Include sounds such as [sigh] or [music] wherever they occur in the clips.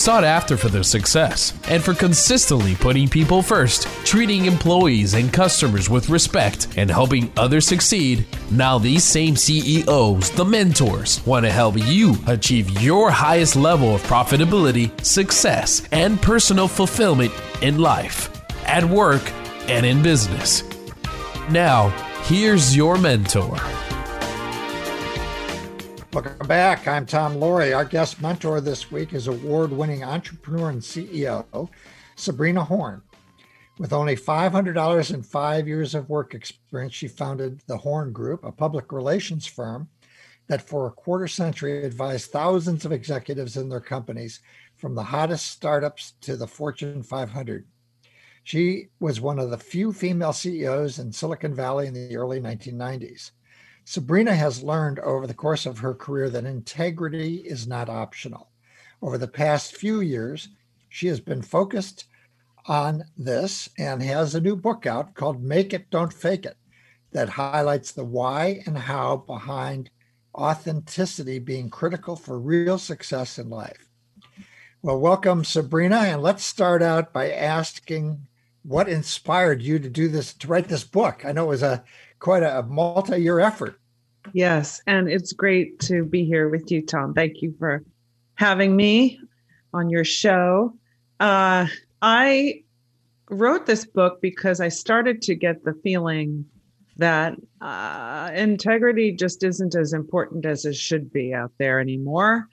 sought after for their success and for consistently putting people first, treating employees and customers with respect, and helping others succeed. Now, these same CEOs, the mentors, want to help you achieve your highest level of profitability, success, and personal fulfillment in life, at work, and in business. Now, here's your mentor. Welcome back. I'm Tom Loarie. Our guest mentor this week is award winning entrepreneur and CEO, Sabrina Horn. With only $500 and five years of work experience, she founded the Horn Group, a public relations firm that for a quarter century advised thousands of executives in their companies, from the hottest startups to the Fortune 500. She was one of the few female CEOs in Silicon Valley in the early 1990s. Sabrina has learned over the course of her career that integrity is not optional. Over the past few years, she has been focused on this and has a new book out called Make It, Don't Fake It that highlights the why and how behind authenticity being critical for real success in life. Well, welcome, Sabrina. And let's start out by asking what inspired you to do this, to write this book. I know it was a quite a multi-year effort. Yes, and it's great to be here with you, Tom. Thank you for having me on your show. Uh, I wrote this book because I started to get the feeling that uh, integrity just isn't as important as it should be out there anymore.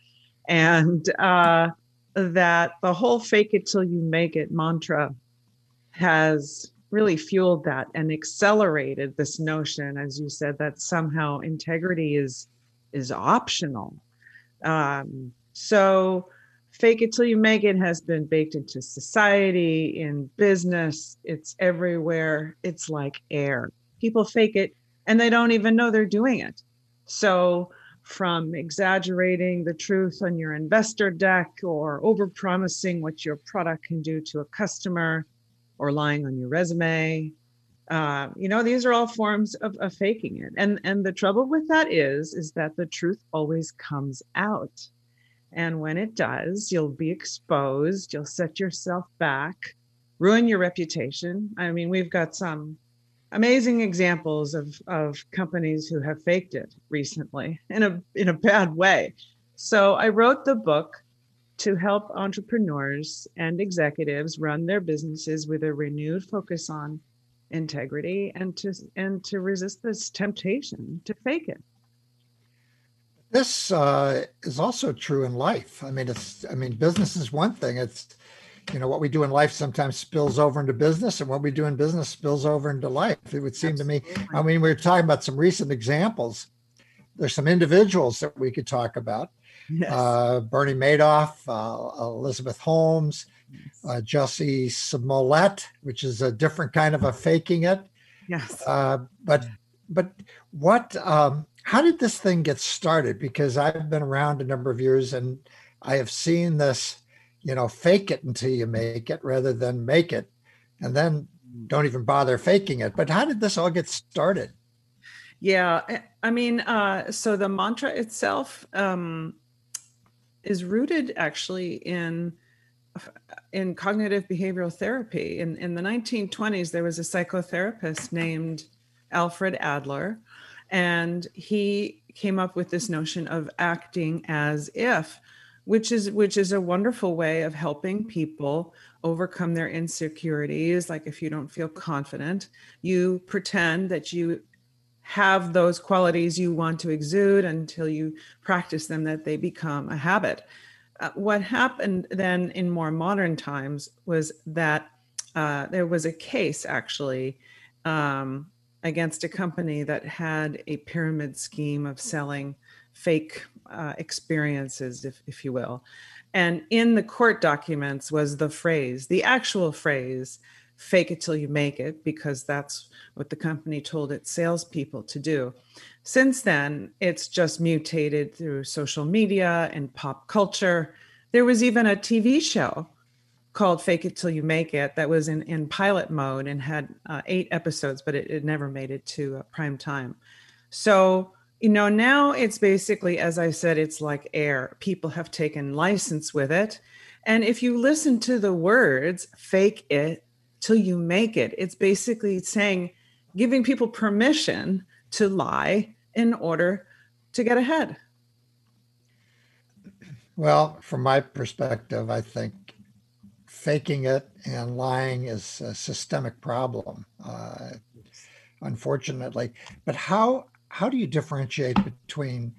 And uh, that the whole fake it till you make it mantra has really fueled that and accelerated this notion as you said that somehow integrity is is optional. Um, so fake it till you make it has been baked into society in business. It's everywhere. It's like air. People fake it and they don't even know they're doing it. So from exaggerating the truth on your investor deck or over promising what your product can do to a customer or lying on your resume. Uh, you know, these are all forms of, of faking it. And and the trouble with that is, is that the truth always comes out. And when it does, you'll be exposed, you'll set yourself back, ruin your reputation. I mean, we've got some amazing examples of, of companies who have faked it recently in a in a bad way. So I wrote the book to help entrepreneurs and executives run their businesses with a renewed focus on integrity and to and to resist this temptation to fake it. This uh, is also true in life. I mean it's i mean business is one thing. It's you know what we do in life sometimes spills over into business and what we do in business spills over into life. It would seem Absolutely. to me i mean we were talking about some recent examples. There's some individuals that we could talk about yes. uh, Bernie Madoff, uh, Elizabeth Holmes, uh, Jussie Smollett, which is a different kind of a faking it. Yes. Uh, but but what? Um, how did this thing get started? Because I've been around a number of years and I have seen this, you know, fake it until you make it rather than make it, and then don't even bother faking it. But how did this all get started? Yeah, I mean, uh, so the mantra itself um, is rooted actually in in cognitive behavioral therapy. In in the 1920s, there was a psychotherapist named Alfred Adler, and he came up with this notion of acting as if, which is which is a wonderful way of helping people overcome their insecurities. Like if you don't feel confident, you pretend that you have those qualities you want to exude until you practice them that they become a habit. Uh, what happened then in more modern times was that uh, there was a case actually um, against a company that had a pyramid scheme of selling fake uh, experiences, if, if you will. And in the court documents was the phrase, the actual phrase, fake it till you make it because that's what the company told its salespeople to do. Since then, it's just mutated through social media and pop culture. There was even a TV show called Fake It Till You Make It that was in, in pilot mode and had uh, eight episodes, but it, it, never made it to uh, prime time. So, you know, now it's basically, as I said, it's like air. People have taken license with it. And if you listen to the words, fake it till you make it, it's basically saying, giving people permission to lie in order to get ahead. Well, from my perspective, I think faking it and lying is a systemic problem, uh, unfortunately. But how how do you differentiate between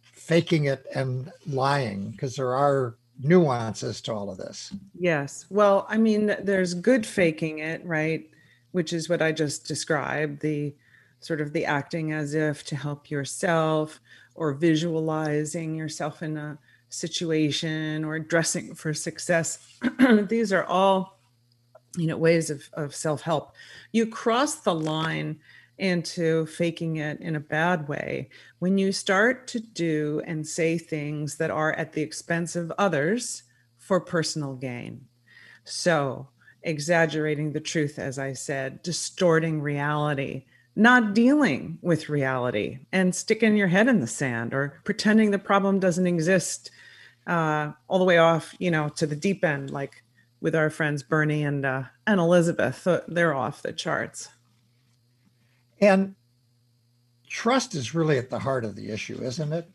faking it and lying? Because there are nuances to all of this. Yes. Well, I mean, there's good faking it, right? Which is what I just described the sort of the acting as if to help yourself or visualizing yourself in a situation or dressing for success. [clears throat] These are all, you know, ways of, of self-help. You cross the line into faking it in a bad way when you start to do and say things that are at the expense of others for personal gain. So, exaggerating the truth, as I said, distorting reality, not dealing with reality, and sticking your head in the sand or pretending the problem doesn't exist uh, all the way off, you know, to the deep end, like with our friends Bernie and uh, and Elizabeth. They're off the charts. And trust is really at the heart of the issue, isn't it?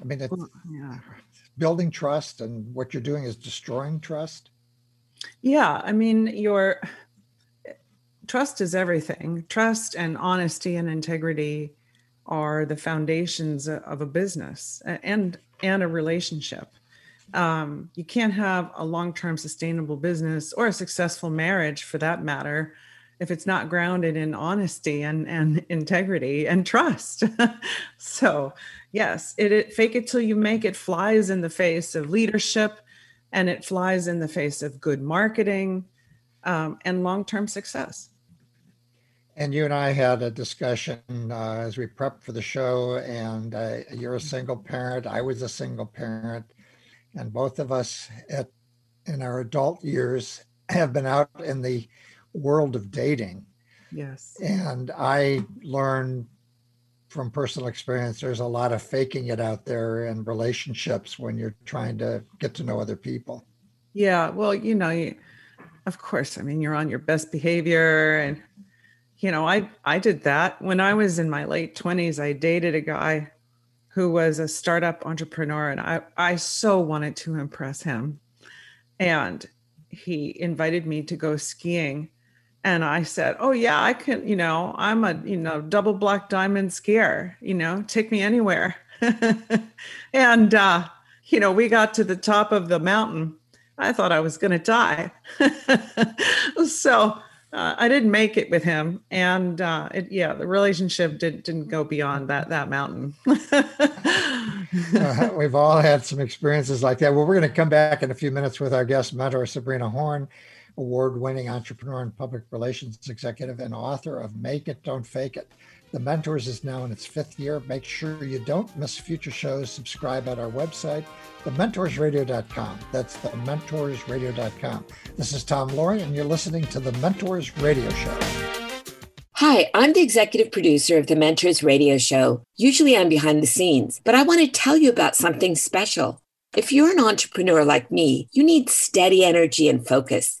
I mean, it's yeah. building trust, and what you're doing is destroying trust. Yeah, I mean, your trust is everything. Trust and honesty and integrity are the foundations of a business and and a relationship um, you can't have a long-term sustainable business or a successful marriage for that matter if it's not grounded in honesty and, and integrity and trust [laughs] so yes it, it fake it till you make it flies in the face of leadership and it flies in the face of good marketing um, and long-term success and you and I had a discussion uh, as we prepped for the show, and uh, you're a single parent. I was a single parent and both of us at in our adult years have been out in the world of dating. Yes. And I learned from personal experience there's a lot of faking it out there in relationships when you're trying to get to know other people. Yeah, well, you know, you, of course, I mean, you're on your best behavior and you know, I I did that when I was in my late 20s. I dated a guy who was a startup entrepreneur, and I, I so wanted to impress him. And he invited me to go skiing. And I said, Oh, yeah, I can, you know, I'm a, you know, double black diamond skier, you know, take me anywhere. [laughs] and, uh, you know, we got to the top of the mountain. I thought I was going to die. [laughs] so uh, I didn't make it with him, and uh, it, yeah, the relationship didn't didn't go beyond that that mountain. uh, [laughs] we've all had some experiences like that. Well, we're going to come back in a few minutes with our guest mentor Sabrina Horn, award-winning entrepreneur and public relations executive and author of "Make It, Don't Fake It." The Mentors is now in its fifth year. Make sure you don't miss future shows. Subscribe at our website, thementorsradio.com. That's thementorsradio.com. This is Tom Loarie, and you're listening to The Mentors Radio Show. Hi, I'm the executive producer of the Mentors Radio Show. Usually I'm behind the scenes, but I want to tell you about something special. If you're an entrepreneur like me, you need steady energy and focus.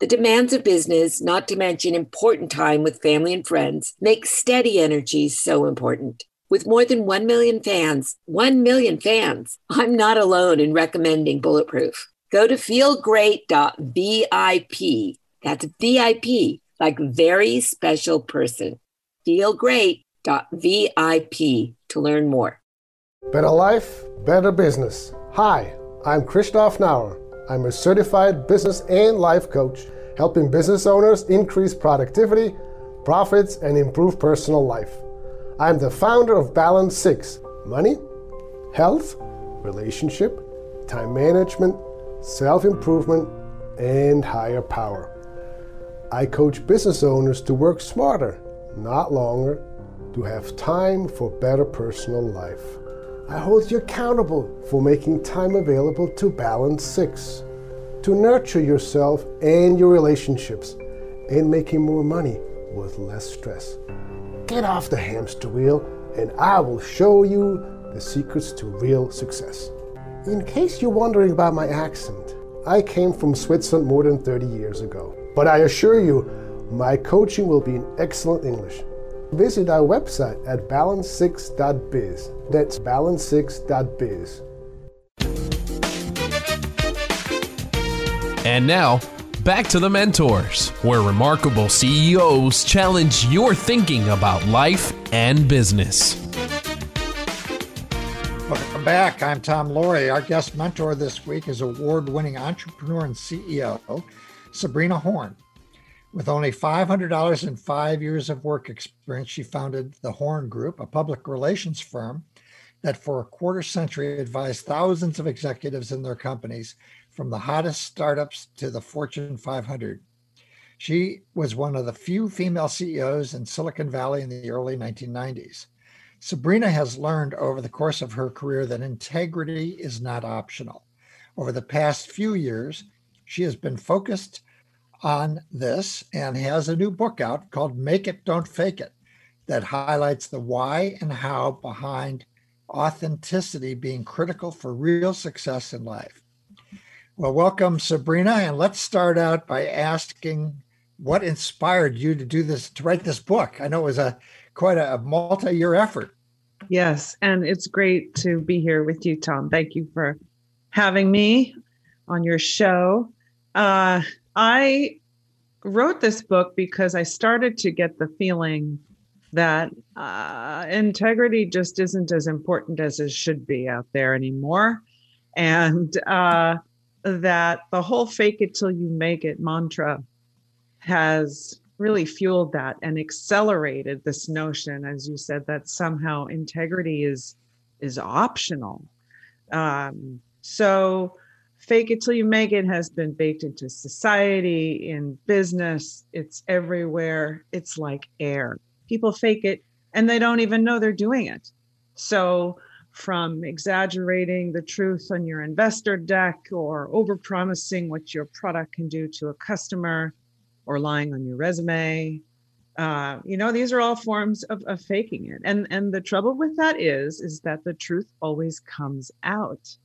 The demands of business, not to mention important time with family and friends, make steady energy so important. With more than 1 million fans, 1 million fans, I'm not alone in recommending Bulletproof. Go to feelgreat.vip. That's VIP, like very special person. feelgreat.vip to learn more. Better life, better business. Hi, I'm Christoph Nauer. I'm a certified business and life coach, helping business owners increase productivity, profits, and improve personal life. I'm the founder of Balance 6 Money, Health, Relationship, Time Management, Self Improvement, and Higher Power. I coach business owners to work smarter, not longer, to have time for better personal life. I hold you accountable for making time available to Balance 6, to nurture yourself and your relationships, and making more money with less stress. Get off the hamster wheel, and I will show you the secrets to real success. In case you're wondering about my accent, I came from Switzerland more than 30 years ago. But I assure you, my coaching will be in excellent English. Visit our website at balance6.biz. That's balance6.biz. And now, back to the mentors, where remarkable CEOs challenge your thinking about life and business. Welcome back. I'm Tom Loarie. Our guest mentor this week is award winning entrepreneur and CEO, Sabrina Horn. With only $500 and five years of work experience, she founded the Horn Group, a public relations firm that for a quarter century advised thousands of executives in their companies, from the hottest startups to the Fortune 500. She was one of the few female CEOs in Silicon Valley in the early 1990s. Sabrina has learned over the course of her career that integrity is not optional. Over the past few years, she has been focused on this and has a new book out called Make It, Don't Fake It that highlights the why and how behind authenticity being critical for real success in life. Well, welcome, Sabrina. And let's start out by asking what inspired you to do this, to write this book? I know it was a quite a, multi year effort. Yes. And it's great to be here with you, Tom. Thank you for having me on your show. Uh, I wrote this book because I started to get the feeling that uh, integrity just isn't as important as it should be out there anymore. And uh, that the whole fake it till you make it mantra has really fueled that and accelerated this notion, as you said, that somehow integrity is is optional. Um, so fake it till you make it has been baked into society, in business, it's everywhere. It's like air. People fake it and they don't even know they're doing it. So, from exaggerating the truth on your investor deck or overpromising what your product can do to a customer or lying on your resume, uh, you know these are all forms of, of faking it and and the trouble with that is is that the truth always comes out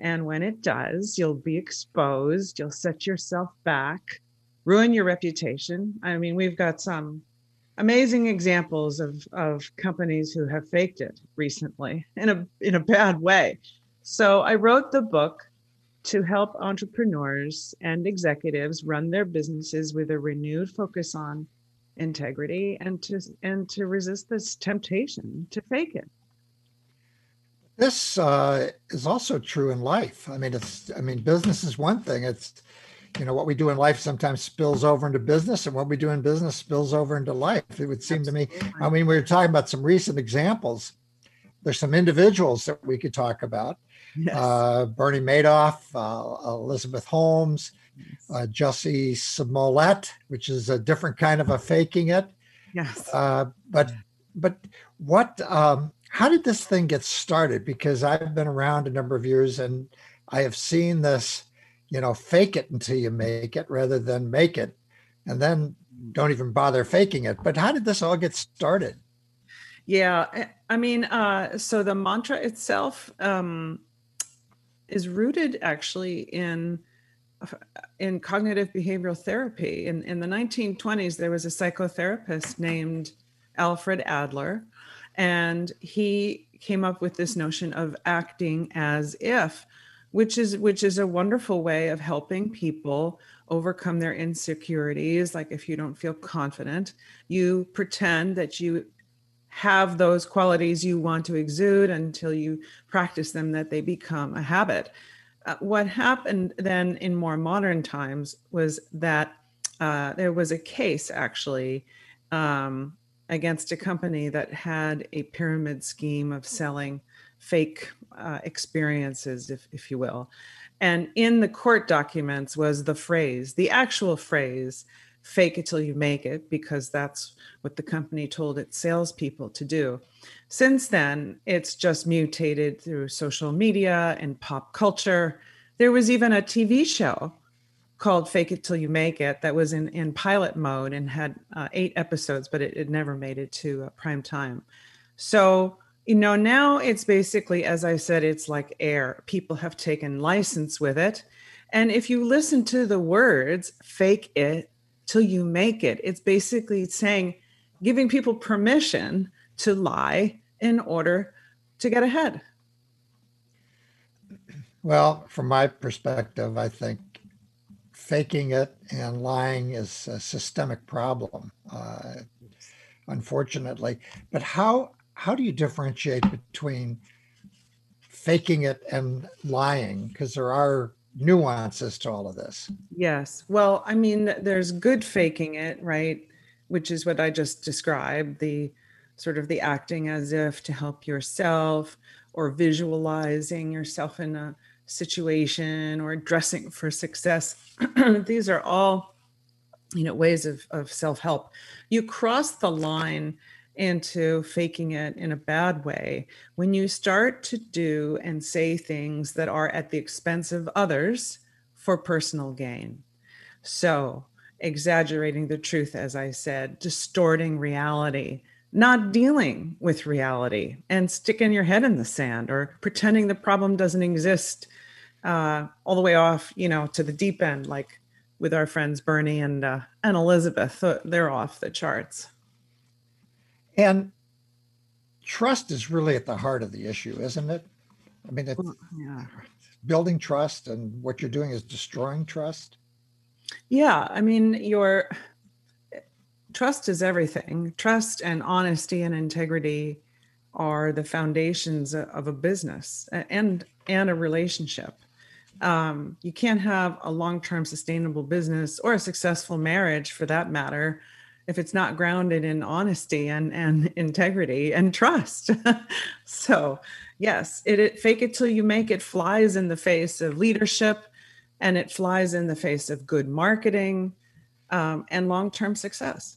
and when it does, you'll be exposed, you'll set yourself back, ruin your reputation. I mean, we've got some amazing examples of, of companies who have faked it recently in a in a bad way. So I wrote the book to help entrepreneurs and executives run their businesses with a renewed focus on integrity and to and to resist this temptation to fake it. This uh, is also true in life. I mean, it's. I mean, business is one thing. It's, you know, what we do in life sometimes spills over into business, and what we do in business spills over into life. It would seem Absolutely. to me. I mean, we were talking about some recent examples. There's some individuals that we could talk about. Yes. Uh, Bernie Madoff, uh, Elizabeth Holmes, uh, Jussie Smollett, which is a different kind of a faking it. Yes. Uh, but but what um, how did this thing get started? Because I've been around a number of years and I have seen this, you know, fake it until you make it rather than make it and then don't even bother faking it. But how did this all get started? Yeah, I mean, uh, so the mantra itself um, is rooted actually in in cognitive behavioral therapy. In in the 1920s, there was a psychotherapist named Alfred Adler and he came up with this notion of acting as if, which is which is a wonderful way of helping people overcome their insecurities. Like if you don't feel confident you pretend that you have those qualities you want to exude until you practice them that they become a habit. Uh, what happened then in more modern times was that uh, there was a case actually um, against a company that had a pyramid scheme of selling fake uh, experiences, if, if you will. And in the court documents was the phrase, the actual phrase, fake it till you make it, because that's what the company told its salespeople to do. Since then, it's just mutated through social media and pop culture. There was even a TV show called Fake It Till You Make It that was in, in pilot mode and had uh, eight episodes, but it, it, never made it to uh, prime time. So, you know, now it's basically, as I said, it's like air. People have taken license with it. And if you listen to the words, fake it till you make it, it's basically saying, giving people permission to lie in order to get ahead. Well, from my perspective, I think faking it and lying is a systemic problem, uh, unfortunately. But how how do you differentiate between faking it and lying? Because there are nuances to all of this. Yes. Well, I mean, there's good faking it, right? Which is what I just described the sort of the acting as if to help yourself or visualizing yourself in a situation or dressing for success. [clears throat] These are all, you know, ways of, of self-help. You cross the line into faking it in a bad way when you start to do and say things that are at the expense of others for personal gain. So, exaggerating the truth, as I said, distorting reality, not dealing with reality, and sticking your head in the sand or pretending the problem doesn't exist uh, all the way off, you know, to the deep end, like with our friends Bernie and uh, and Elizabeth. They're off the charts. And trust is really at the heart of the issue, isn't it? I mean, it's yeah. building trust, and what you're doing is destroying trust. Yeah, I mean, your trust is everything. Trust and honesty and integrity are the foundations of a business and and a relationship um, you can't have a long-term sustainable business or a successful marriage for that matter if it's not grounded in honesty and, and integrity and trust [laughs] so yes it, it fake it till you make it flies in the face of leadership and it flies in the face of good marketing um, and long-term success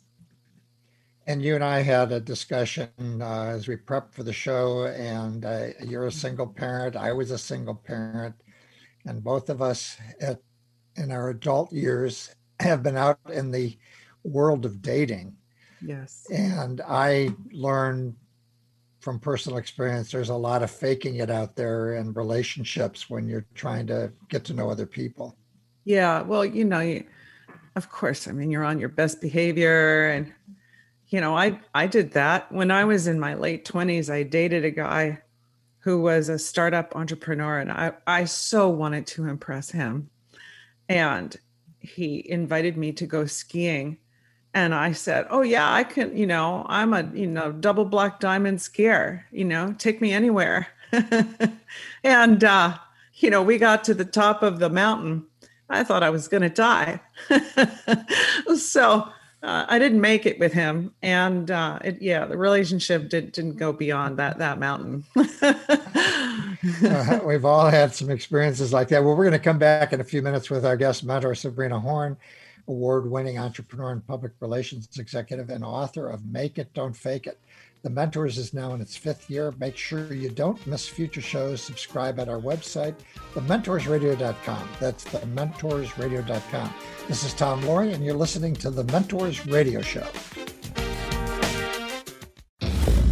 and you and I had a discussion uh, as we prepped for the show, and uh, you're a single parent. I was a single parent and both of us at, in our adult years have been out in the world of dating. Yes. And I learned from personal experience there's a lot of faking it out there in relationships when you're trying to get to know other people. Yeah, well, you know, you, of course, I mean, you're on your best behavior and you know, I I did that when I was in my late 20s. I dated a guy who was a startup entrepreneur, and I, I so wanted to impress him. And he invited me to go skiing. And I said, Oh, yeah, I can, you know, I'm a, you know, double black diamond skier, you know, take me anywhere. [laughs] and, uh, you know, we got to the top of the mountain. I thought I was going to die. [laughs] so uh, I didn't make it with him, and uh, it, yeah, the relationship did, didn't go beyond that that mountain. uh, we've all had some experiences like that. Well, we're going to come back in a few minutes with our guest mentor Sabrina Horn, award-winning entrepreneur and public relations executive and author of "Make It, Don't Fake It." The Mentors is now in its fifth year. Make sure you don't miss future shows. Subscribe at our website, thementorsradio.com. That's thementorsradio.com. This is Tom Loarie, and you're listening to The Mentors Radio Show.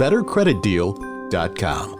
Bettercreditdeal.com.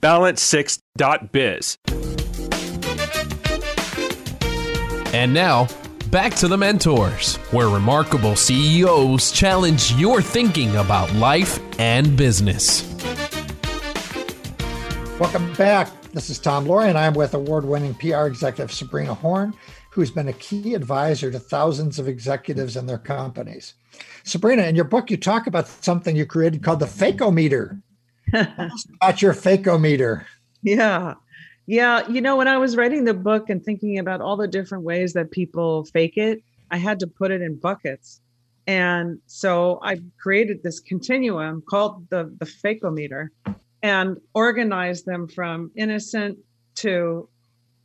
balance6.biz. And now, back to the mentors, where remarkable CEOs challenge your thinking about life and business. Welcome back. This is Tom Loarie, and I'm with award winning PR executive Sabrina Horn, who's been a key advisor to thousands of executives and their companies. Sabrina, in your book, you talk about something you created called the Fakeometer. About your Fakeometer. Yeah. Yeah. You know, when I was writing the book and thinking about all the different ways that people fake it, I had to put it in buckets. And so I created this continuum called the, the Fakeometer and organized them from innocent to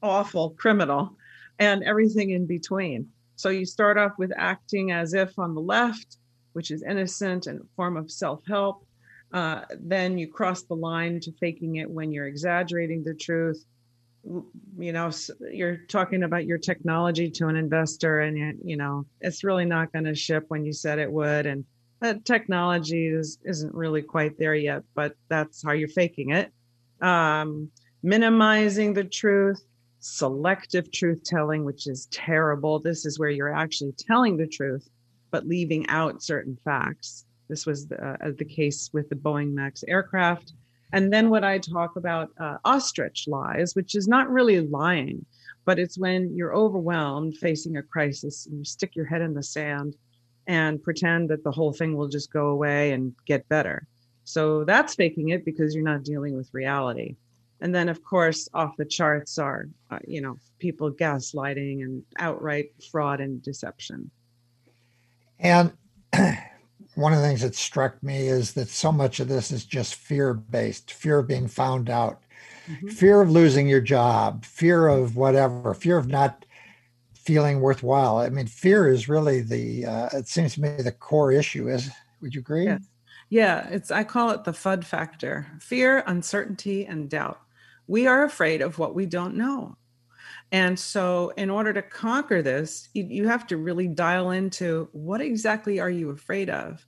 awful criminal and everything in between. So you start off with acting as if on the left, which is innocent and a form of self help. Uh, then you cross the line to faking it when you're exaggerating the truth. You know, you're talking about your technology to an investor, and you know it's really not going to ship when you said it would, and that technology is isn't really quite there yet. But that's how you're faking it. Um, minimizing the truth, selective truth telling, which is terrible. This is where you're actually telling the truth, but leaving out certain facts this was the, uh, the case with the Boeing MAX aircraft. And then what I talk about uh, ostrich lies, which is not really lying, but it's when you're overwhelmed facing a crisis and you stick your head in the sand and pretend that the whole thing will just go away and get better. So that's faking it because you're not dealing with reality. And then, of course, off the charts are, uh, you know, people gaslighting and outright fraud and deception. And [clears throat] one of the things that struck me is that so much of this is just fear based fear of being found out, mm-hmm. fear of losing your job, fear of whatever, fear of not feeling worthwhile. I mean, fear is really the, uh, it seems to me, the core issue. Is would you agree? Yeah, it's I call it the FUD factor: fear, uncertainty, and doubt. We are afraid of what we don't know. And so, in order to conquer this, you, you have to really dial into what exactly are you afraid of?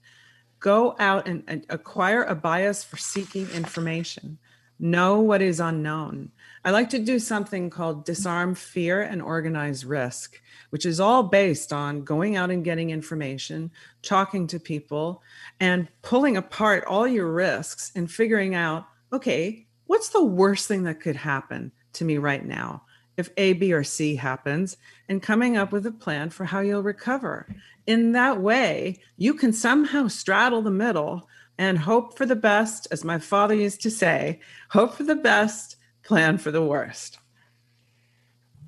Go out and, and acquire a bias for seeking information. Know what is unknown. I like to do something called disarm fear and organize risk, which is all based on going out and getting information, talking to people, and pulling apart all your risks and figuring out okay, what's the worst thing that could happen to me right now if A, B, or C happens, and coming up with a plan for how you'll recover. In that way, you can somehow straddle the middle and hope for the best, as my father used to say, hope for the best plan for the worst.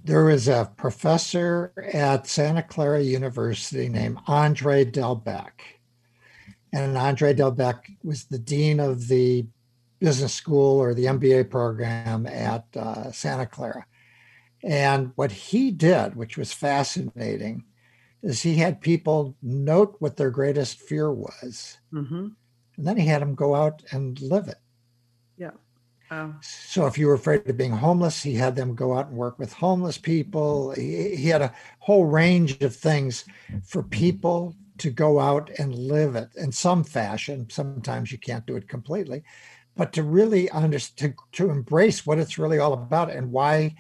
There was a professor at Santa Clara University named Andre Delbecq. And Andre Delbecq was the dean of the business school or the MBA program at uh, Santa Clara. And what he did, which was fascinating, is he had people note what their greatest fear was. Mm-hmm. And then he had them go out and live it. Yeah. So if you were afraid of being homeless, he had them go out and work with homeless people. He, he had a whole range of things for people to go out and live it in some fashion. Sometimes you can't do it completely, but to really understand, to, to embrace what it's really all about and why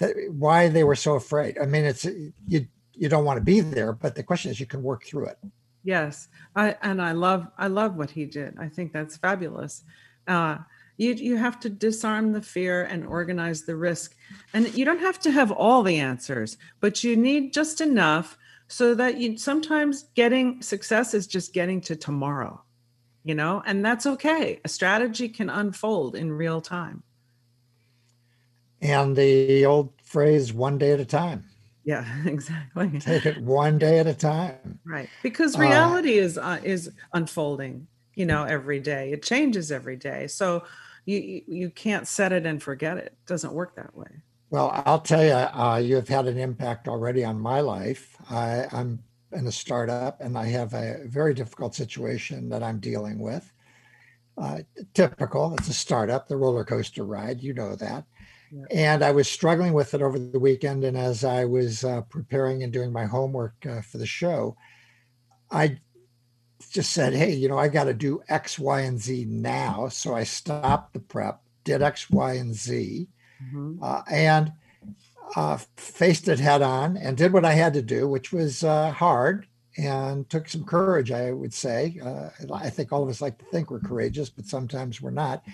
that why they were so afraid. I mean, it's you you don't want to be there, but the question is you can work through it. Yes, I and I love I love what he did. I think that's fabulous. Uh, you you have to disarm the fear and organize the risk and you don't have to have all the answers but you need just enough so that you sometimes getting success is just getting to tomorrow you know and that's okay a strategy can unfold in real time and the old phrase one day at a time yeah [laughs] exactly take it one day at a time right because uh, reality uh, is uh, is unfolding you know every day it changes every day so you you can't set it and forget it. It doesn't work that way. Well, I'll tell you, uh, you have had an impact already on my life. I, I'm in a startup and I have a very difficult situation that I'm dealing with. Uh, typical, it's a startup, the roller coaster ride, you know that. Yeah. And I was struggling with it over the weekend. And as I was uh, preparing and doing my homework uh, for the show, I just said, hey, you know, I got to do X, Y, and Z now. So I stopped the prep, did X, Y, and Z, mm-hmm. uh, and uh, faced it head on and did what I had to do, which was uh, hard and took some courage, I would say. Uh, I think all of us like to think we're courageous, but sometimes we're not.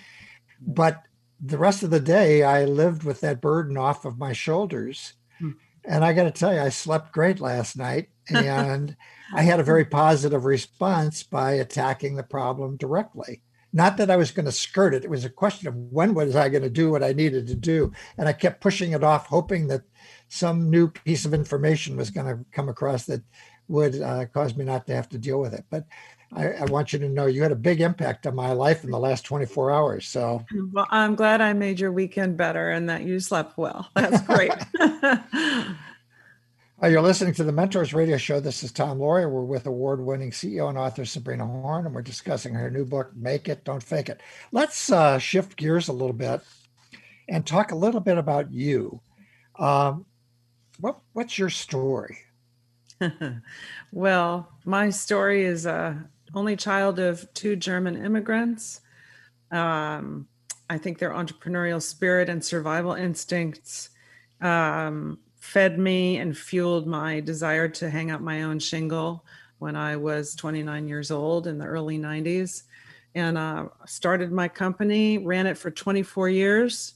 But the rest of the day, I lived with that burden off of my shoulders. Hmm. And I got to tell you, I slept great last night. [laughs] And I had a very positive response by attacking the problem directly. Not that I was going to skirt it. It was a question of when was I going to do what I needed to do. And I kept pushing it off, hoping that some new piece of information was going to come across that would uh, cause me not to have to deal with it. But I, I, want you to know you had a big impact on my life in the last 24 hours. So, well, I'm glad I made your weekend better and that you slept well. That's great. Uh, [laughs] [laughs] you're listening to the Mentors Radio Show. This is Tom Loarie. We're with award winning CEO and author Sabrina Horn, and we're discussing her new book, Make It, Don't Fake It. Let's uh, shift gears a little bit and talk a little bit about you. Um, what, what's your story? [laughs] well, my story is a only child of two German immigrants. Um, I think their entrepreneurial spirit and survival instincts um, fed me and fueled my desire to hang up my own shingle when I was 29 years old in the early 90s. And uh, started my company, ran it for 24 years,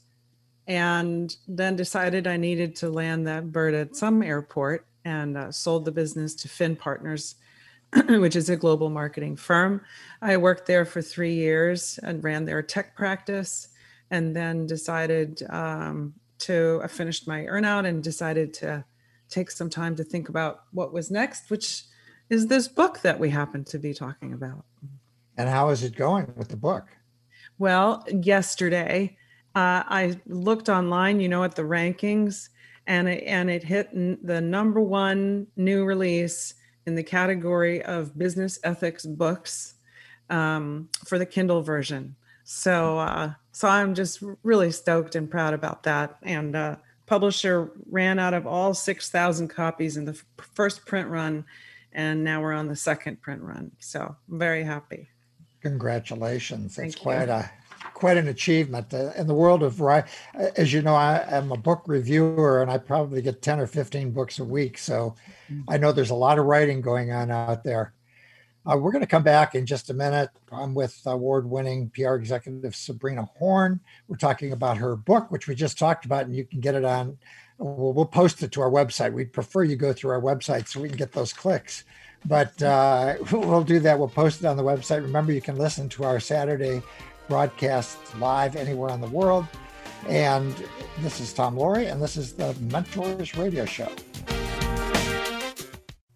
and then decided I needed to land that bird at some airport and uh, sold the business to Finn Partners, [clears throat] which is a global marketing firm. I worked there for three years and ran their tech practice, and then decided um, to I finished my earnout and decided to take some time to think about what was next, which is this book that we happen to be talking about. And how is it going with the book? Well, yesterday uh, I looked online, you know, at the rankings, and it, and it hit n- the number one new release in the category of business ethics books um, for the Kindle version. So uh, so I'm just really stoked and proud about that. And uh, publisher ran out of all six thousand copies in the f- first print run, and now we're on the second print run. So I'm very happy. Congratulations! Thank It's you. quite a quite an achievement Uh, in the world of writing. As you know, I am a book reviewer, and I probably get ten or fifteen books a week. So I know there's a lot of writing going on out there. Uh, we're going to come back in just a minute. I'm with award-winning PR executive Sabrina Horn. We're talking about her book, which we just talked about, and you can get it on. We'll, we'll post it to our website. We'd prefer you go through our website so we can get those clicks. But uh, [laughs] we'll do that. We'll post it on the website. Remember, you can listen to our Saturday broadcast live anywhere in the world. And this is Tom Loarie, and this is the Mentors Radio Show.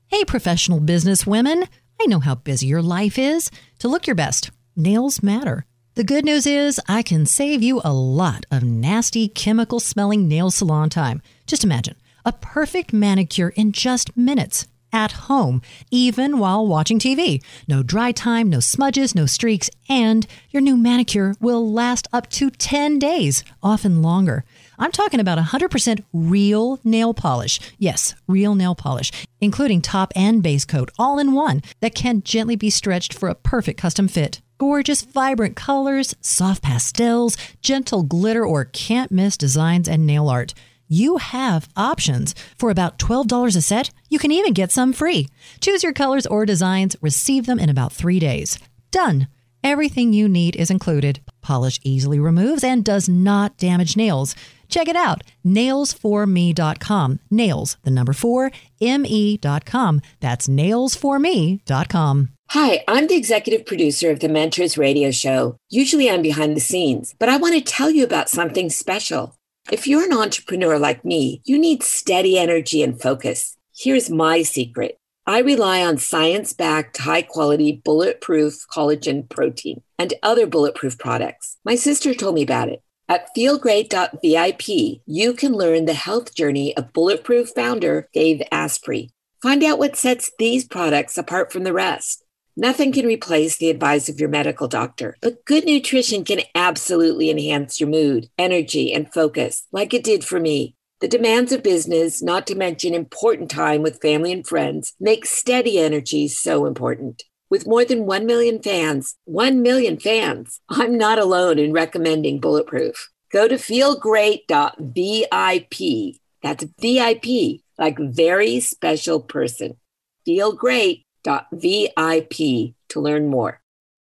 Hey, professional business women. I know how busy your life is. To look your best, nails matter. The good news is I can save you a lot of nasty, chemical smelling nail salon time. Just imagine a perfect manicure in just minutes at home, even while watching TV. No dry time, no smudges, no streaks, and your new manicure will last up to 10 days, often longer. I'm talking about 100% real nail polish. Yes, real nail polish, including top and base coat all in one that can gently be stretched for a perfect custom fit. Gorgeous, vibrant colors, soft pastels, gentle glitter, or can't miss designs and nail art. You have options. For about $12 a set, you can even get some free. Choose your colors or designs, receive them in about three days. Done. Everything you need is included. Polish easily removes and does not damage nails. Check it out, nailsforme.com. Nails, the number four, me.com. That's nailsforme.com. Hi, I'm the executive producer of the Mentors Radio Show. Usually I'm behind the scenes, but I want to tell you about something special. If you're an entrepreneur like me, you need steady energy and focus. Here's my secret. I rely on science backed, high quality, bulletproof collagen protein and other bulletproof products. My sister told me about it. At feelgreat.vip, you can learn the health journey of Bulletproof founder Dave Asprey. Find out what sets these products apart from the rest. Nothing can replace the advice of your medical doctor, but good nutrition can absolutely enhance your mood, energy, and focus, like it did for me. The demands of business, not to mention important time with family and friends, make steady energy so important. With more than 1 million fans, 1 million fans, I'm not alone in recommending Bulletproof. Go to feelgreat.vip. That's VIP, like very special person. Feelgreat.vip to learn more.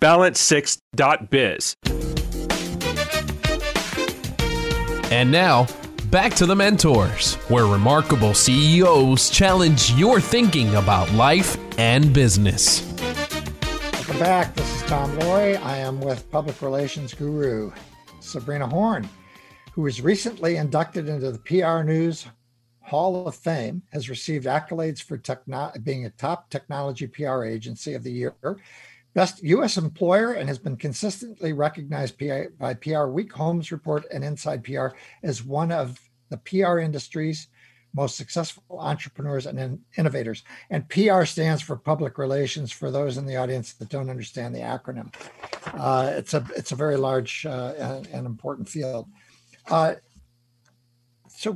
Balance6.biz. And now, back to the mentors, where remarkable CEOs challenge your thinking about life and business. Welcome back. This is Tom Loarie. I am with public relations guru Sabrina Horn, who was recently inducted into the PR News Hall of Fame, has received accolades for techno- being a top technology PR agency of the year, best U.S. employer, and has been consistently recognized by PR Week, Holmes Report, and Inside PR as one of the PR industry's most successful entrepreneurs and in- innovators. And PR stands for public relations. For those in the audience that don't understand the acronym, uh, it's a it's a very large uh, and, and important field. Uh, so,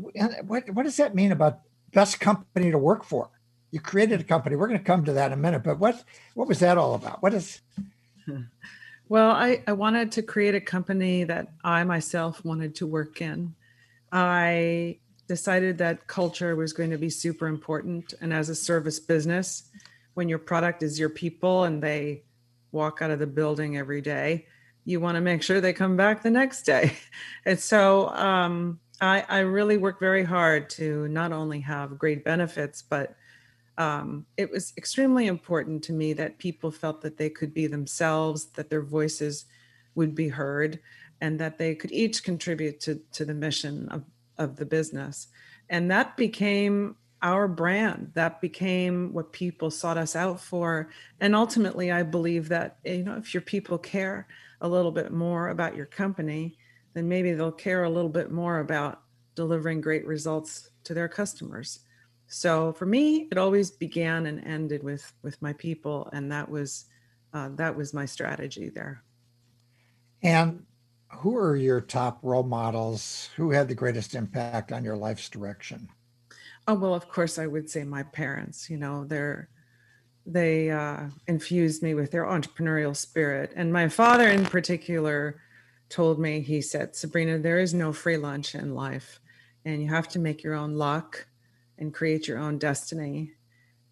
what what does that mean about best company to work for. You created a company. We're going to come to that in a minute. But what what was that all about? What is? [laughs] Well, I, I wanted to create a company that I myself wanted to work in. I decided that culture was going to be super important. And as a service business, when your product is your people and they walk out of the building every day, you want to make sure they come back the next day. [laughs] And so um, I, I really work very hard to not only have great benefits, but um, it was extremely important to me that people felt that they could be themselves, that their voices would be heard, and that they could each contribute to, to the mission of, of the business. And that became our brand. That became what people sought us out for. And ultimately, I believe that, you know, if your people care a little bit more about your company, then maybe they'll care a little bit more about delivering great results to their customers. So for me, it always began and ended with with my people, and that was uh, that was my strategy there. And who are your top role models? Who had the greatest impact on your life's direction? Oh well, of course, I would say my parents. You know, they're they uh, infused me with their entrepreneurial spirit, and my father in particular told me, he said, Sabrina, there is no free lunch in life, and you have to make your own luck and create your own destiny.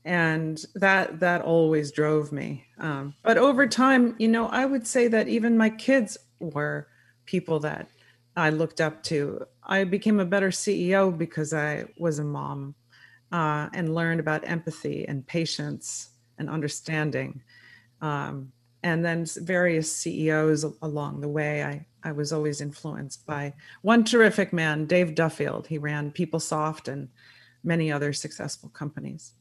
And that that always drove me. Um, but over time, you know, I would say that even my kids were people that I looked up to. I became a better CEO because I was a mom uh, and learned about empathy and patience and understanding. Um, and then various CEOs along the way. I, I was always influenced by one terrific man, Dave Duffield. He ran PeopleSoft and many other successful companies.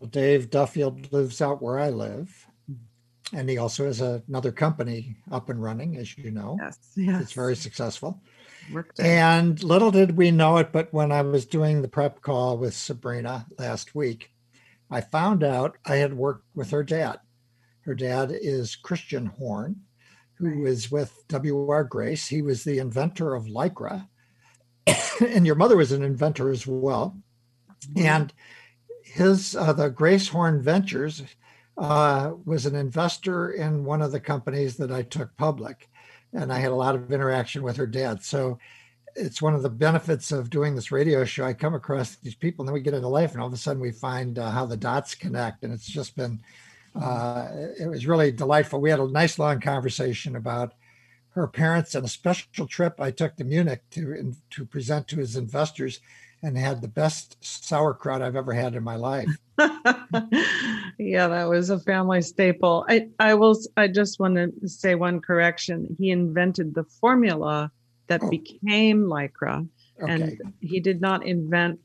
Well, Dave Duffield lives out where I live. And he also has a, another company up and running, as you know. Yes, yes. It's very successful. And little did we know it, but when I was doing the prep call with Sabrina last week, I found out I had worked with her dad. Her dad is Christian Horn, who is with W.R. Grace. He was the inventor of Lycra. [coughs] and your mother was an inventor as well. And his, uh, the Grace Horn Ventures, uh, was an investor in one of the companies that I took public. And I had a lot of interaction with her dad. So it's one of the benefits of doing this radio show. I come across these people and then we get into life and all of a sudden we find uh, how the dots connect. And it's just been uh, it was really delightful. We had a nice long conversation about her parents and a special trip I took to Munich to to present to his investors, and had the best sauerkraut I've ever had in my life. [laughs] yeah, that was a family staple. I I will. I just want to say one correction. He invented the formula that oh. became Lycra, okay. and he did not invent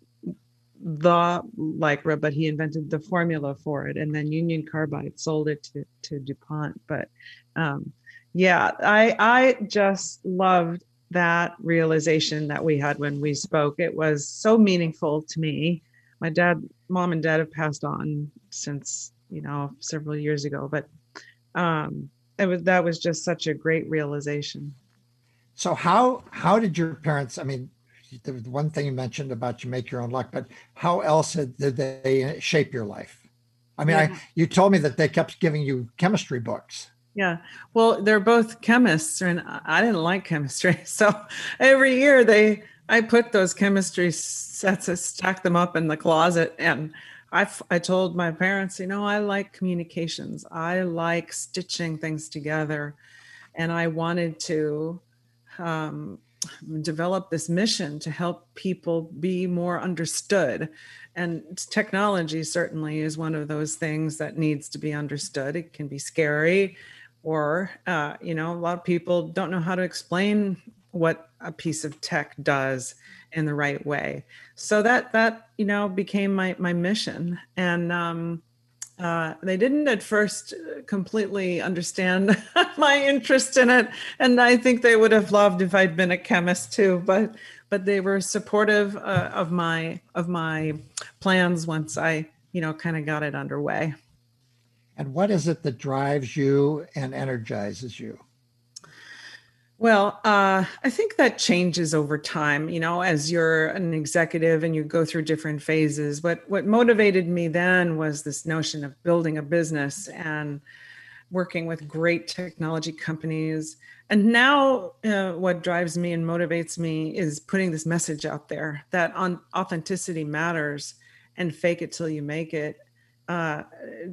the lycra, but he invented the formula for it, and then Union Carbide sold it to to DuPont. But um, yeah, I I just loved that realization that we had when we spoke. It was so meaningful to me. My dad, mom, and dad have passed on since you know several years ago, but um, it was that was just such a great realization. So how how did your parents? I mean, the one thing you mentioned about you make your own luck, but how else did they shape your life? I mean, yeah. I, you told me that they kept giving you chemistry books. Yeah. Well, they're both chemists and I didn't like chemistry. [laughs] So every year they, I put those chemistry sets, I stack them up in the closet. And I, I told my parents, you know, I like communications. I like stitching things together. And I wanted to um, develop this mission to help people be more understood. And technology certainly is one of those things that needs to be understood. It can be scary, or, uh, you know, a lot of people don't know how to explain what a piece of tech does in the right way. So that, that, you know, became my, my mission. And, um, uh, they didn't at first completely understand [laughs] my interest in it, and I think they would have loved if I'd been a chemist too. But but they were supportive uh, of my of my plans once I you know kind of got it underway. And what is it that drives you and energizes you? Well, uh, I think that changes over time. You know, as you're an executive and you go through different phases. What what motivated me then was this notion of building a business and working with great technology companies. And now, uh, what drives me and motivates me is putting this message out there that on authenticity matters, and fake it till you make it uh,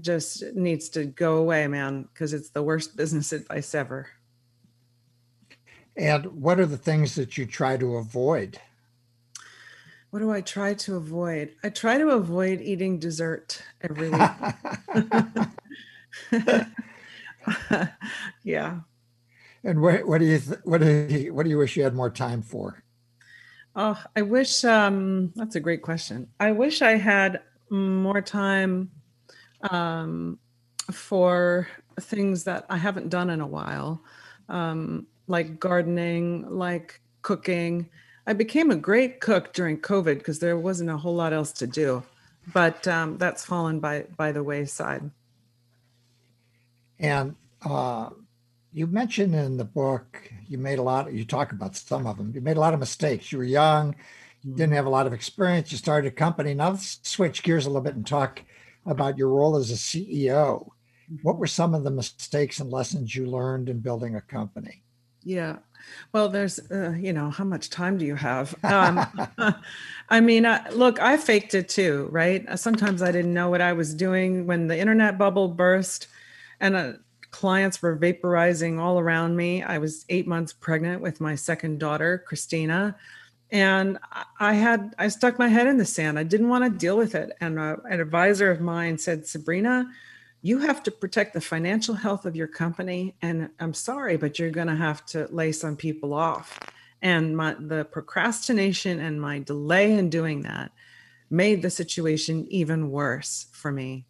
just needs to go away, man, because it's the worst business advice ever. And what are the things that you try to avoid? What do I try to avoid? I try to avoid eating dessert every week. [laughs] yeah. And what, what do you th- what do you, what do you wish you had more time for? Oh, I wish um, that's a great question. I wish I had more time um, for things that I haven't done in a while. Um, like gardening, like cooking. I became a great cook during COVID because there wasn't a whole lot else to do, but um, that's fallen by by the wayside. And uh, you mentioned in the book you made a lot. You talk about some of them. You made a lot of mistakes. You were young, you didn't have a lot of experience. You started a company. Now let's switch gears a little bit and talk about your role as a CEO. What were some of the mistakes and lessons you learned in building a company? Yeah. Well, there's, uh, you know, how much time do you have? [laughs] Um, [laughs] I mean, uh, look, I faked it too, right? Uh, sometimes I didn't know what I was doing when the internet bubble burst and uh, clients were vaporizing all around me. I was eight months pregnant with my second daughter, Christina. And I had, I stuck my head in the sand. I didn't want to deal with it. And uh, an advisor of mine said, Sabrina, you have to protect the financial health of your company and i'm sorry but you're going to have to lay some people off and my the procrastination and my delay in doing that made the situation even worse for me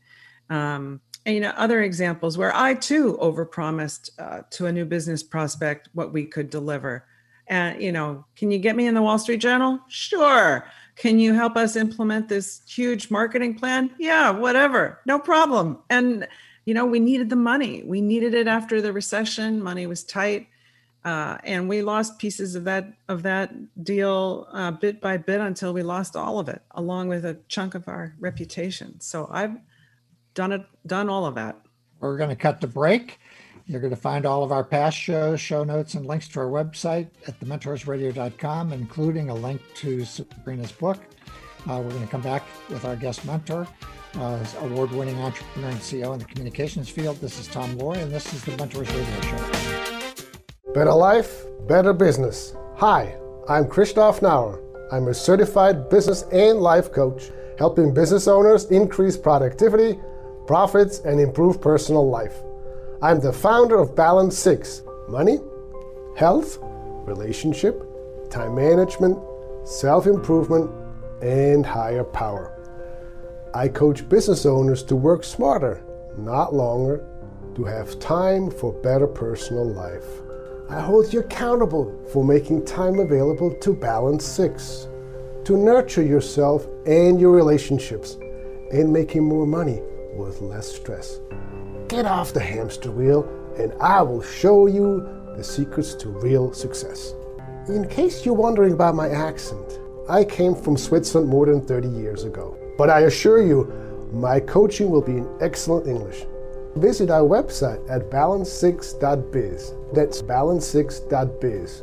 um, and you know other examples where i too overpromised uh, to a new business prospect what we could deliver and you know can you get me in the wall street journal sure can you help us implement this huge marketing plan? Yeah, whatever, no problem. And, you know, we needed the money. We needed it after the recession. Money was tight. Uh, and we lost pieces of that of that deal uh, bit by bit until we lost all of it, along with a chunk of our reputation. So I've done it, done all of that. We're going to cut the break. You're going to find all of our past shows, show notes, and links to our website at thementorsradio.com, including a link to Sabrina's book. Uh, we're going to come back with our guest mentor, uh, award winning entrepreneur and CEO in the communications field. This is Tom Loarie, and this is the Mentors Radio Show. Better life, better business. Hi, I'm Christoph Nauer. I'm a certified business and life coach, helping business owners increase productivity, profits, and improve personal life. I'm the founder of Balance 6 money, health, relationship, time management, self improvement, and higher power. I coach business owners to work smarter, not longer, to have time for better personal life. I hold you accountable for making time available to Balance 6, to nurture yourself and your relationships, and making more money with less stress. Get off the hamster wheel, and I will show you the secrets to real success. In case you're wondering about my accent, I came from Switzerland more than 30 years ago. But I assure you, my coaching will be in excellent English. Visit our website at balance6.biz. That's balance6.biz.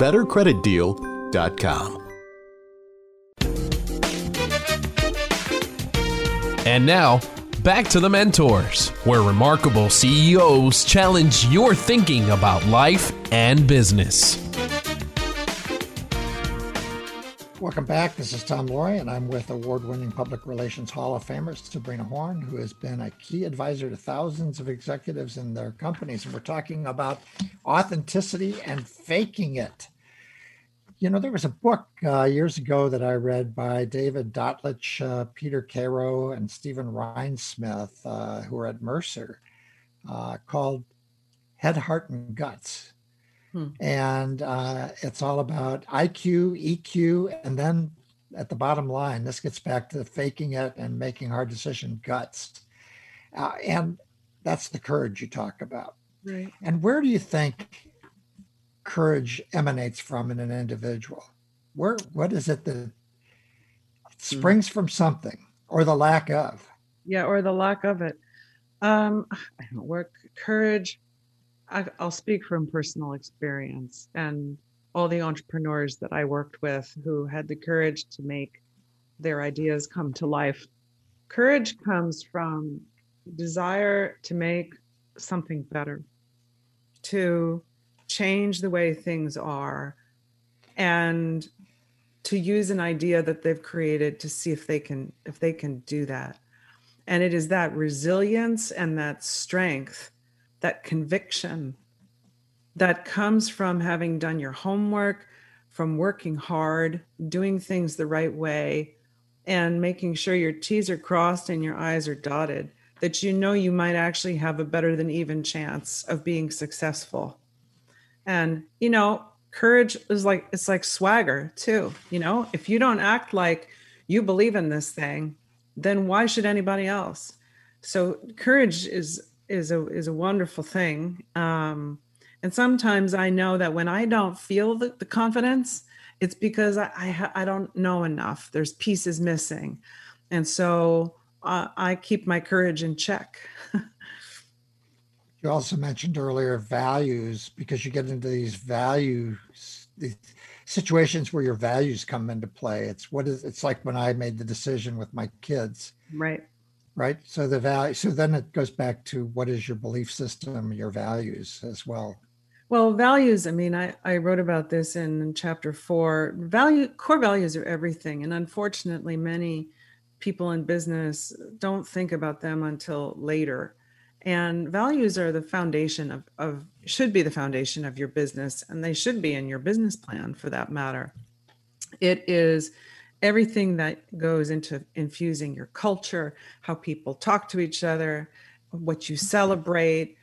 Bettercreditdeal.com. And now, back to the mentors, where remarkable CEOs challenge your thinking about life and business. Welcome back. This is Tom Loarie, and I'm with award winning public relations Hall of Famer Sabrina Horn, who has been a key advisor to thousands of executives in their companies. And we're talking about authenticity and faking it. You know, there was a book uh, years ago that I read by David Dotlich, uh, Peter Cairo, and Stephen Rhinesmith, uh, who are at Mercer, uh, called Head, Heart, and Guts. Hmm. And uh, it's all about IQ, EQ, and then at the bottom line, this gets back to faking it and making hard decision guts. Uh, and that's the courage you talk about. Right. And where do you think courage emanates from in an individual? Where what is it that hmm. springs from something or the lack of? Yeah, or the lack of it. Um, I don't work courage. I, I'll speak from personal experience and all the entrepreneurs that I worked with who had the courage to make their ideas come to life. Courage comes from desire to make something better, to change the way things are and to use an idea that they've created to see if they can if they can do that. And it is that resilience and that strength that conviction that comes from having done your homework from working hard doing things the right way and making sure your t's are crossed and your i's are dotted that you know you might actually have a better than even chance of being successful and, you know, courage is like, it's like swagger too. You know, if you don't act like you believe in this thing, then why should anybody else? So courage is, is a, is a wonderful thing. Um, and sometimes I know that when I don't feel the, the confidence, it's because I, I, I, don't know enough. There's pieces missing. And so uh, I keep my courage in check. [laughs] You also mentioned earlier values because you get into these values, these situations where your values come into play. It's what is it's like when I made the decision with my kids. Right. Right. So the value so then it goes back to what is your belief system, your values as well. Well, values, I mean, I, I wrote about this in chapter four. Value core values are everything. And unfortunately, many people in business don't think about them until later and values are the foundation of, of should be the foundation of your business and they should be in your business plan for that matter. It is everything that goes into infusing your culture how people talk to each other what you celebrate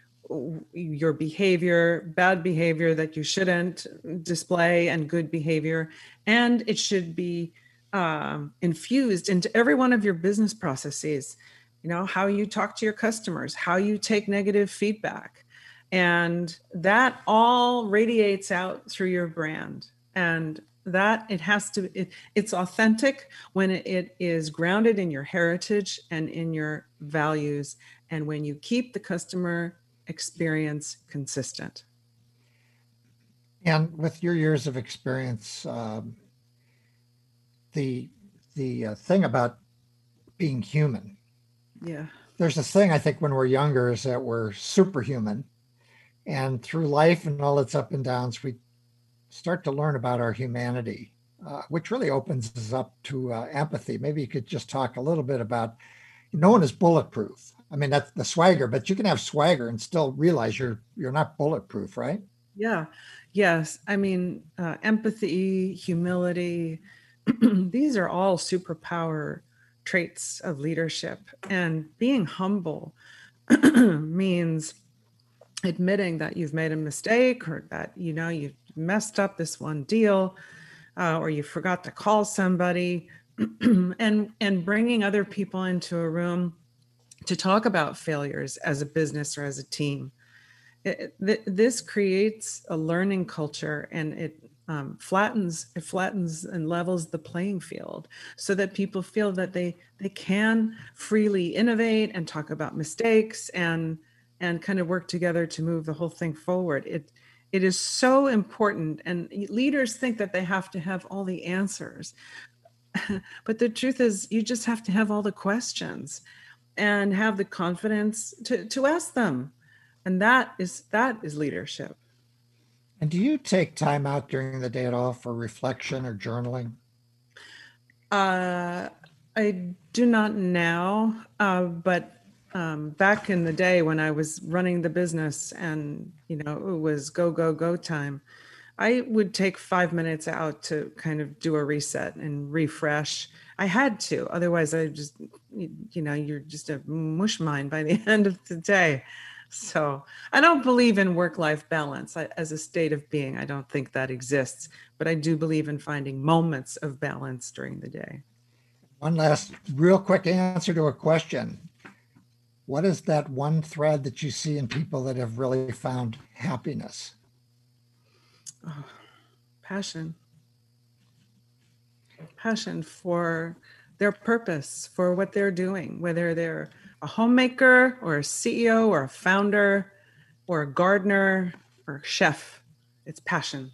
your behavior bad behavior that you shouldn't display and good behavior. And it should be um, infused into every one of your business processes you know how you talk to your customers how you take negative feedback and that all radiates out through your brand and that it has to it, it's authentic when it is grounded in your heritage and in your values and when you keep the customer experience consistent and with your years of experience um, the the uh, thing about being human. Yeah. There's this thing I think when we're younger is that we're superhuman. And through life and all its up and downs, we start to learn about our humanity, uh, which really opens us up to uh, empathy. Maybe you could just talk a little bit about no one is bulletproof. I mean, that's the swagger, but you can have swagger and still realize you're you're not bulletproof, right? Yeah. Yes. I mean, uh, empathy, humility, [clears throat] these are all superpower traits of leadership. And being humble [clears throat] means admitting that you've made a mistake or that, you know, you've messed up this one deal uh, or you forgot to call somebody [clears throat] and and bringing other people into a room to talk about failures as a business or as a team it, th- this creates a learning culture and it um, flattens it flattens and levels the playing field so that people feel that they they can freely innovate and talk about mistakes and and kind of work together to move the whole thing forward. It it is so important and leaders think that they have to have all the answers. [laughs] But the truth is you just have to have all the questions and have the confidence to to ask them. And that is that is leadership and do you take time out during the day at all for reflection or journaling? Uh, I do not now, uh, but um, back in the day when I was running the business and you know it was go go go time, I would take five minutes out to kind of do a reset and refresh. I had to, otherwise I just you know you're just a mush mind by the [laughs] end of the day. So I don't believe in work life balance I, as a state of being. I don't think that exists, but I do believe in finding moments of balance during the day. One last, real quick answer to a question. What is that one thread that you see in people that have really found happiness? Oh, passion. Passion for their purpose, for what they're doing, whether they're a homemaker or a CEO or a founder or a gardener or a chef. It's passion.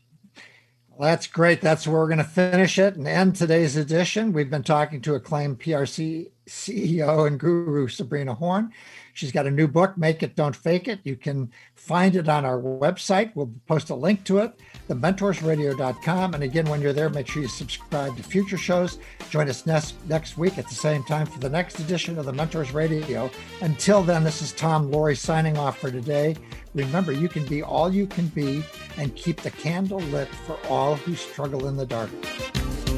Well, that's great. That's where we're going to finish it and end today's edition. We've been talking to acclaimed PRC CEO and guru Sabrina Horn. She's got a new book, Make It, Don't Fake It. You can find it on our website. We'll post a link to it, thementorsradio.com. And again, when you're there, make sure you subscribe to future shows. Join us next, next week at the same time for the next edition of the Mentors Radio. Until then, this is Tom Loarie signing off for today. Remember, you can be all you can be and keep the candle lit for all who struggle in the dark.